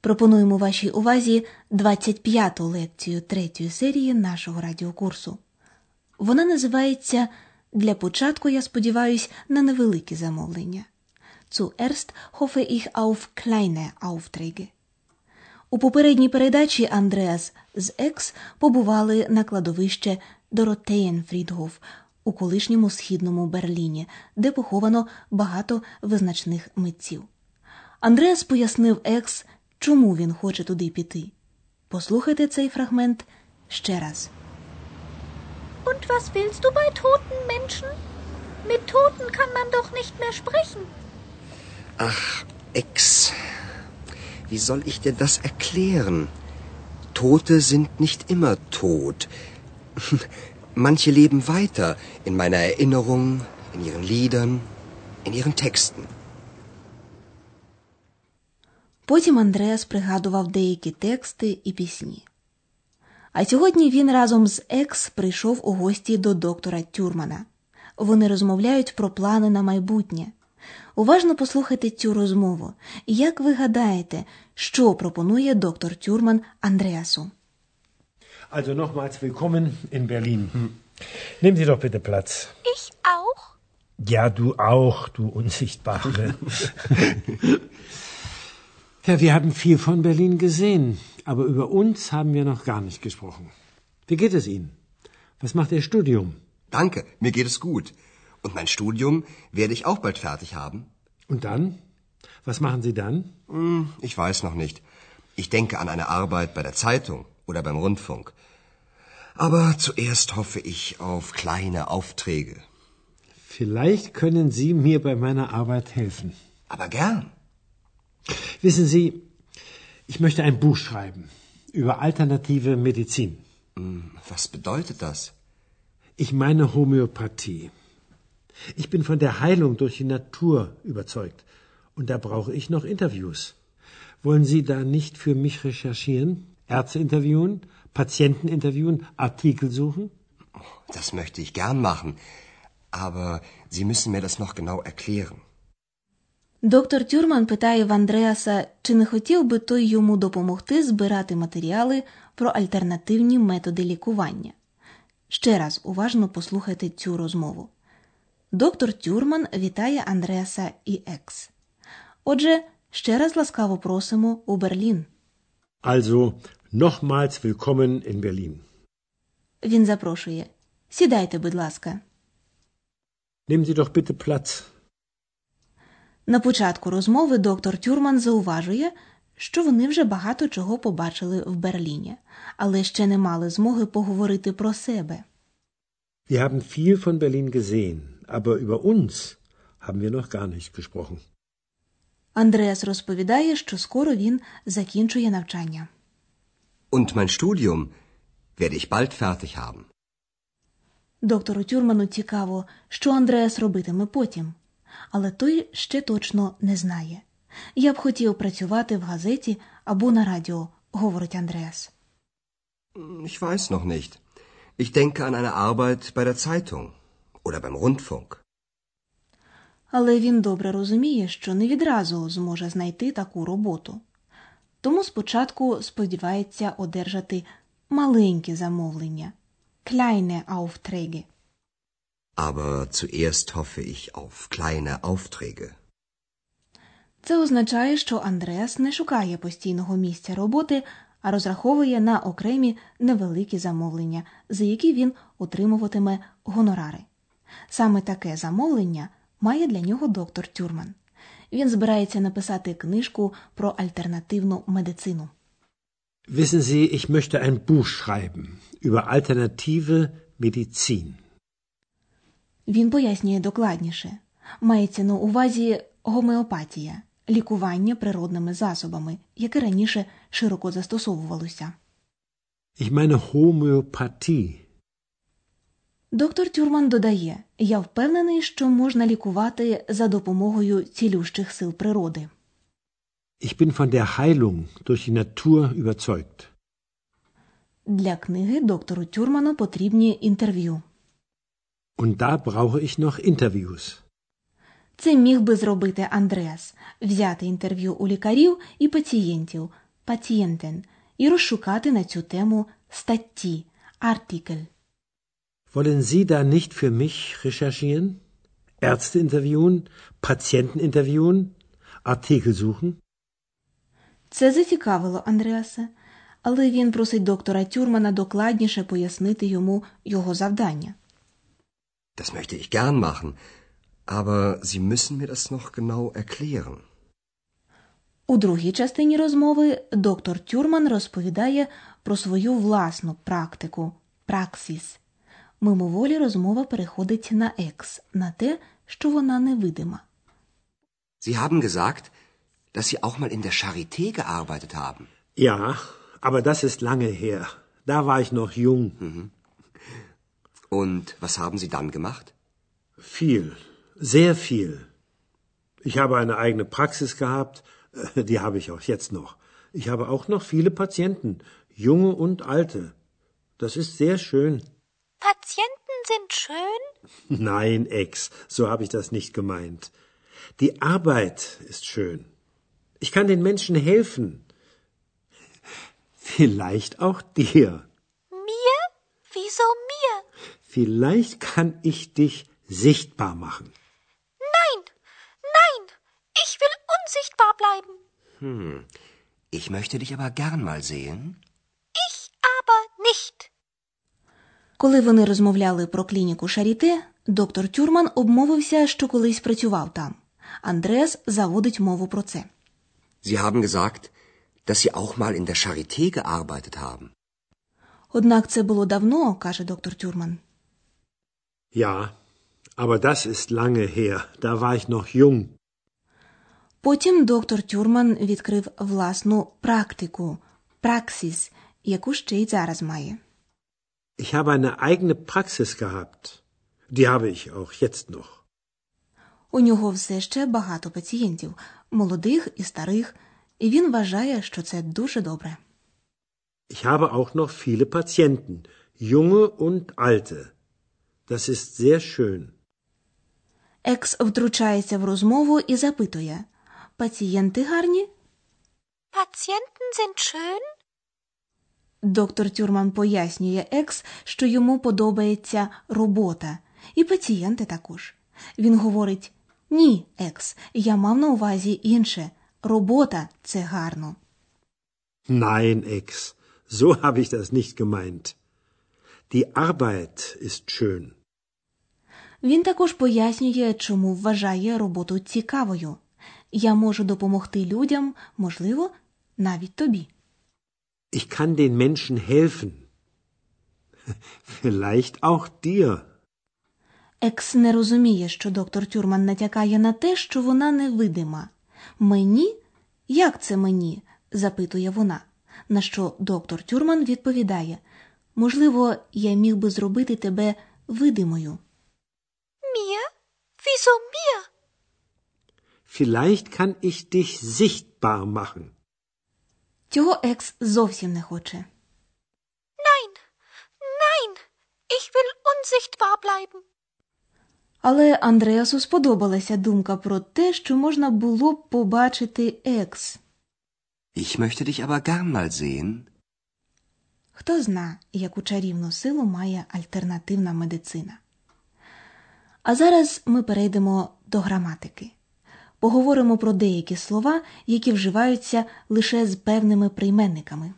пропонуємо вашій увазі 25-ту лекцію третьої серії нашого радіокурсу. Вона називається Для початку, я сподіваюсь, на невеликі замовлення. Zuerst hoffe ich auf kleine Aufträge. У попередній передачі Андреас з Екс побували на кладовище Доротеєнфрідгоф у колишньому східному Берліні, де поховано багато визначних митців. Андреас пояснив Екс, чому він хоче туди піти. Послухайте цей фрагмент ще раз. Und was willst du bei toten Menschen? Mit Toten kann man doch nicht mehr sprechen. Ach, Ex. Wie soll ich dir das erklären? Tote sind nicht immer tot. Manche leben weiter in meiner Erinnerung, in ihren Liedern, in ihren Texten. Потім Андреас пригадував деякі тексти і пісні. А сьогодні він разом з Екс прийшов у гості до доктора Тюрмана. Вони розмовляють про плани на майбутнє. Уважно послухайте цю розмову. Як ви гадаєте, що пропонує доктор Тюрман Андреасу? Also nochmals willkommen in Berlin. Nehmen Sie doch bitte Platz. Ich auch? Ja, du auch, du Unsichtbare. ja, wir haben viel von Berlin gesehen, aber über uns haben wir noch gar nicht gesprochen. Wie geht es Ihnen? Was macht Ihr Studium? Danke, mir geht es gut. Und mein Studium werde ich auch bald fertig haben. Und dann? Was machen Sie dann? Hm, ich weiß noch nicht. Ich denke an eine Arbeit bei der Zeitung oder beim Rundfunk. Aber zuerst hoffe ich auf kleine Aufträge. Vielleicht können Sie mir bei meiner Arbeit helfen. Aber gern. Wissen Sie, ich möchte ein Buch schreiben über alternative Medizin. Hm, Was bedeutet das? Ich meine Homöopathie. Ich bin von der Heilung durch die Natur überzeugt. Und da brauche ich noch Interviews. Wollen Sie da nicht für mich recherchieren? Ärzte interviewen? Patienten interviewen? Artikel suchen? Das möchte ich gern machen. Aber Sie müssen mir das noch genau erklären. Доктор Тюрман питає в Андреаса, чи не хотів би той йому допомогти збирати матеріали про альтернативні методи лікування. Ще раз уважно послухайте цю розмову. Доктор Тюрман вітає Андреаса і Екс. Отже, ще раз ласкаво просимо у Берлін. Also, nochmals willkommen in Berlin. Він запрошує. Сідайте, будь ласка. Nehmen Sie doch bitte Platz. На початку розмови доктор Тюрман зауважує, що вони вже багато чого побачили в Берліні, але ще не мали змоги поговорити про себе. Wir haben viel von Berlin gesehen, aber über uns haben wir noch gar nicht gesprochen. Андреас розповідає, що скоро він закінчує навчання. Und mein Studium werde ich bald fertig haben. Доктору Тюрману цікаво, що Андреас робитиме потім, але той ще точно не знає. Я б хотів працювати в газеті або на радіо, говорить Андреас. Ich weiß noch nicht. Ich denke an eine Arbeit bei der Zeitung oder beim Rundfunk. Але він добре розуміє, що не відразу зможе знайти таку роботу. Тому спочатку сподівається одержати маленькі замовлення kleine Aufträge. Aber zuerst hoffe ich auf kleine Aufträge. Це означає, що Андреас не шукає постійного місця роботи, а розраховує на окремі невеликі замовлення, за які він отримуватиме гонорари. Саме таке замовлення має для нього доктор Тюрман. Він збирається написати книжку про альтернативну медицину. Wissen Sie, ich möchte ein Buch schreiben über alternative Medizin. Він пояснює докладніше. Мається на увазі гомеопатія лікування природними засобами, яке раніше широко застосовувалося. Ich meine Homöopathie. Доктор Тюрман додає: Я впевнений, що можна лікувати за допомогою цілющих сил природи. Ich bin von der Heilung durch die Natur überzeugt. Для книги доктору Тюрману потрібні інтерв'ю. Und da brauche ich noch Interviews. Це міг би зробити Андреас взяти інтерв'ю у лікарів і пацієнтів пацієнтен і розшукати на цю тему статті артикль. Wollen Sie da nicht für mich recherchieren? Ärzte interviewen, Patienten interviewen, Artikel suchen? Це зацікавило Андреаса, але він просить доктора Тюрмана докладніше пояснити йому його завдання. Das möchte ich gern machen, aber Sie müssen mir das noch genau erklären. У другій частині розмови доктор Тюрман розповідає про свою власну практику праксіс. Мимоволі розмова переходить на екс, на те, що вона невидима. Sie haben gesagt, dass Sie auch mal in der Charité gearbeitet haben. Ja, aber das ist lange her. Da war ich noch jung. Und was haben Sie dann gemacht? Viel, sehr viel. Ich habe eine eigene Praxis gehabt, äh, die habe ich auch jetzt noch. Ich habe auch noch viele Patienten, junge und alte. Das ist sehr schön. Patienten sind schön? Nein, Ex, so habe ich das nicht gemeint. Die Arbeit ist schön. Ich kann den Menschen helfen. Vielleicht auch dir. Mir? Wieso mir? Vielleicht kann ich dich sichtbar machen. Nein, nein, ich will unsichtbar bleiben. Hm. Ich möchte dich aber gern mal sehen. Ich aber nicht. Коли вони розмовляли про клініку Шаріте, доктор Тюрман обмовився, що колись працював там. Андреас заводить мову про це. Sie haben gesagt, dass Sie auch mal in der Charité gearbeitet haben. Однак це було давно, каже доктор Тюрман. Ja, aber das ist lange her. Da war ich noch jung. Потім доктор Тюрман відкрив власну практику праксіс, яку ще й зараз має. Ich habe eine eigene Praxis gehabt. Die habe ich auch jetzt noch. У нього все ще багато пацієнтів, молодих і старих, і він вважає, що це дуже добре. Ich habe auch noch viele Patienten, junge und alte. Das ist sehr schön. Екс втручається в розмову і запитує пацієнти гарні? Patienten sind schön? Доктор Тюрман пояснює екс, що йому подобається робота, і пацієнти також. Він говорить: Ні, екс, я мав на увазі інше. Робота це гарно. Nein, Ex, so habe ich das nicht gemeint. Die Arbeit ist schön. Він також пояснює, чому вважає роботу цікавою. Я можу допомогти людям, можливо, навіть тобі. Ich kann den Menschen helfen. Vielleicht auch dir. Екс не розуміє, що доктор Тюрман натякає на те, що вона невидима. Мені? Як це мені? запитує вона. На що доктор Тюрман відповідає можливо, я міг би зробити тебе видимою. Wieso mir? Vielleicht kann ich dich sichtbar machen. Цього екс зовсім не хоче. Nein, nein, ich will unsichtbar bleiben. Але Андреасу сподобалася думка про те, що можна було б побачити екс. Ich möchte dich aber gern mal sehen. Хто зна, яку чарівну силу має альтернативна медицина. А зараз ми перейдемо до граматики. Поговоримо про деякі слова, які вживаються лише з певними прийменниками.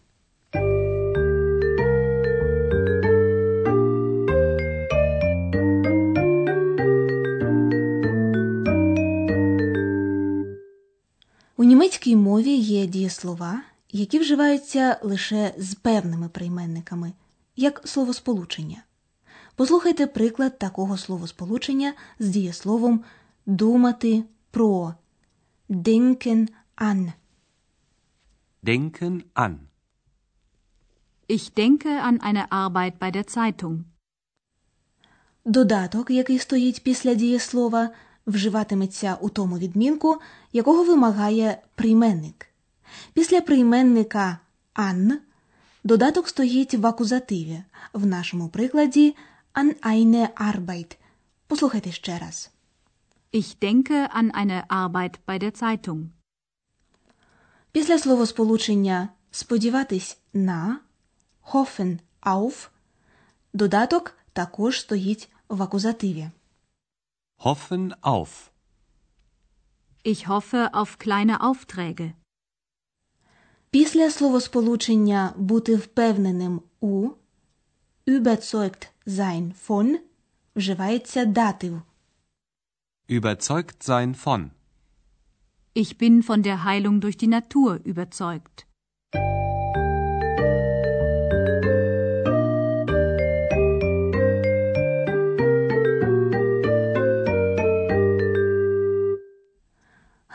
У німецькій мові є дієслова, які вживаються лише з певними прийменниками, як словосполучення. Послухайте приклад такого словосполучення з дієсловом думати про denken an. Denken an. Ich denke an eine Arbeit bei der Zeitung. Додаток, який стоїть після дієслова, вживатиметься у тому відмінку, якого вимагає прийменник. Після прийменника ан додаток стоїть в акузативі, в нашому прикладі an eine Arbeit. Послухайте ще раз. Ich denke an eine Arbeit bei der Zeitung. Після словосполучення сподіватись на hoffen auf додаток також стоїть в акузативі. Hoffen auf. Ich hoffe auf kleine Aufträge. Після словосполучення бути впевненим у überzeugt sein von вживається датив. Überzeugt sein von. Ich bin von der Heilung durch die Natur überzeugt.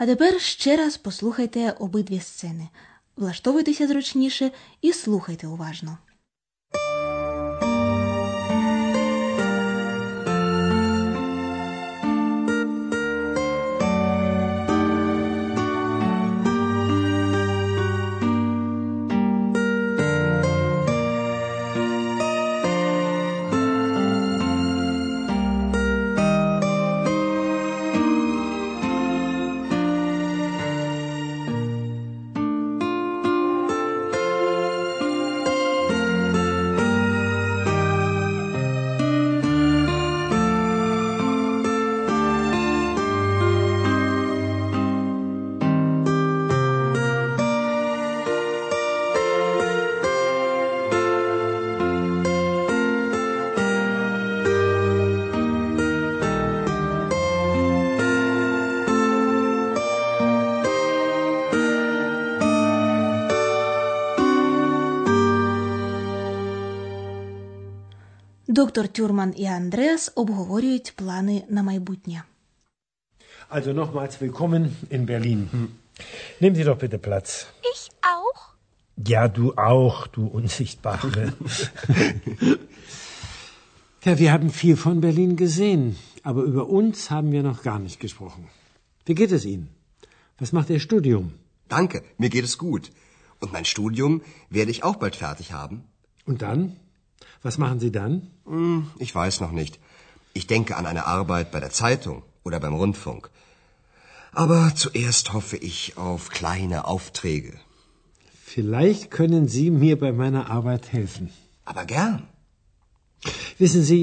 А тепер ще раз послухайте обидві сцени. Влаштовуйтеся зручніше і слухайте уважно. Доктор Тюрман і Андреас обговорюють плани на майбутнє. Also nochmals willkommen in Berlin. Nehmen Sie doch bitte Platz. Ich auch? Ja, du auch, du Unsichtbare. ja, wir haben viel von Berlin gesehen, aber über uns haben wir noch gar nicht gesprochen. Wie geht es Ihnen? Was macht Ihr Studium? Danke, mir geht es gut. Und mein Studium werde ich auch bald fertig haben. Und dann? Was machen Sie dann? Hm, ich weiß noch nicht. Ich denke an eine Arbeit bei der Zeitung oder beim Rundfunk. Aber zuerst hoffe ich auf kleine Aufträge. Vielleicht können Sie mir bei meiner Arbeit helfen. Aber gern. Wissen Sie,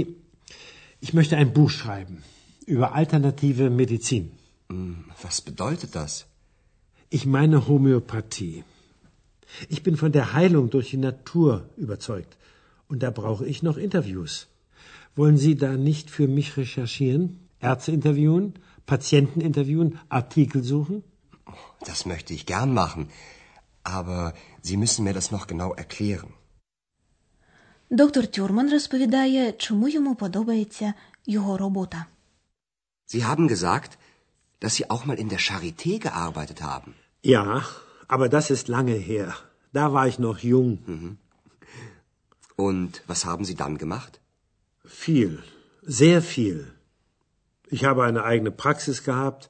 ich möchte ein Buch schreiben über alternative Medizin. Hm, Was bedeutet das? Ich meine Homöopathie. Ich bin von der Heilung durch die Natur überzeugt. Und da brauche ich noch Interviews. Wollen Sie da nicht für mich recherchieren? Ärzte interviewen? Patienten interviewen? Artikel suchen? Das möchte ich gern machen. Aber Sie müssen mir das noch genau erklären. Доктор Тюрман розповідає, чому йому подобається його робота. Sie haben gesagt, dass Sie auch mal in der Charité gearbeitet haben. Ja, aber das ist lange her. Da war ich noch jung. Und was haben Sie dann gemacht? Viel, sehr viel. Ich habe eine eigene Praxis gehabt,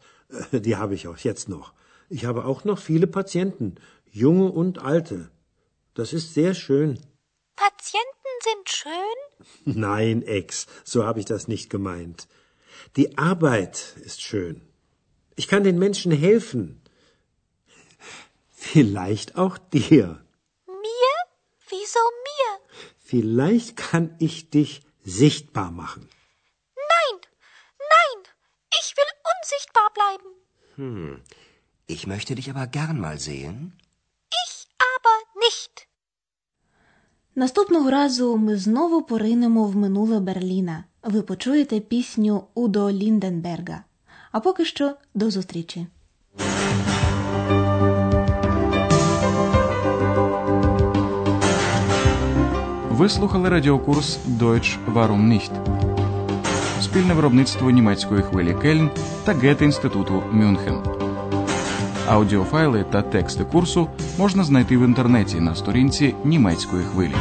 äh, die habe ich auch jetzt noch. Ich habe auch noch viele Patienten, junge und alte. Das ist sehr schön. Patienten sind schön? Nein, Ex, so habe ich das nicht gemeint. Die Arbeit ist schön. Ich kann den Menschen helfen. Vielleicht auch dir. Mir? Wieso mir? Vielleicht kann ich dich sichtbar machen. Nein, nein, ich will unsichtbar bleiben. Hm. Ich möchte dich aber gern mal sehen. Ich aber nicht. Наступного разу ми знову поринемо в минуле Берліна. Ви почуєте пісню Удо Лінденберга. А поки що до зустрічі. Ви слухали радіокурс Deutsch Warum nicht? Спільне виробництво німецької хвилі Кельн та Гете інституту Мюнхен. Аудіофайли та тексти курсу можна знайти в інтернеті на сторінці німецької хвилі.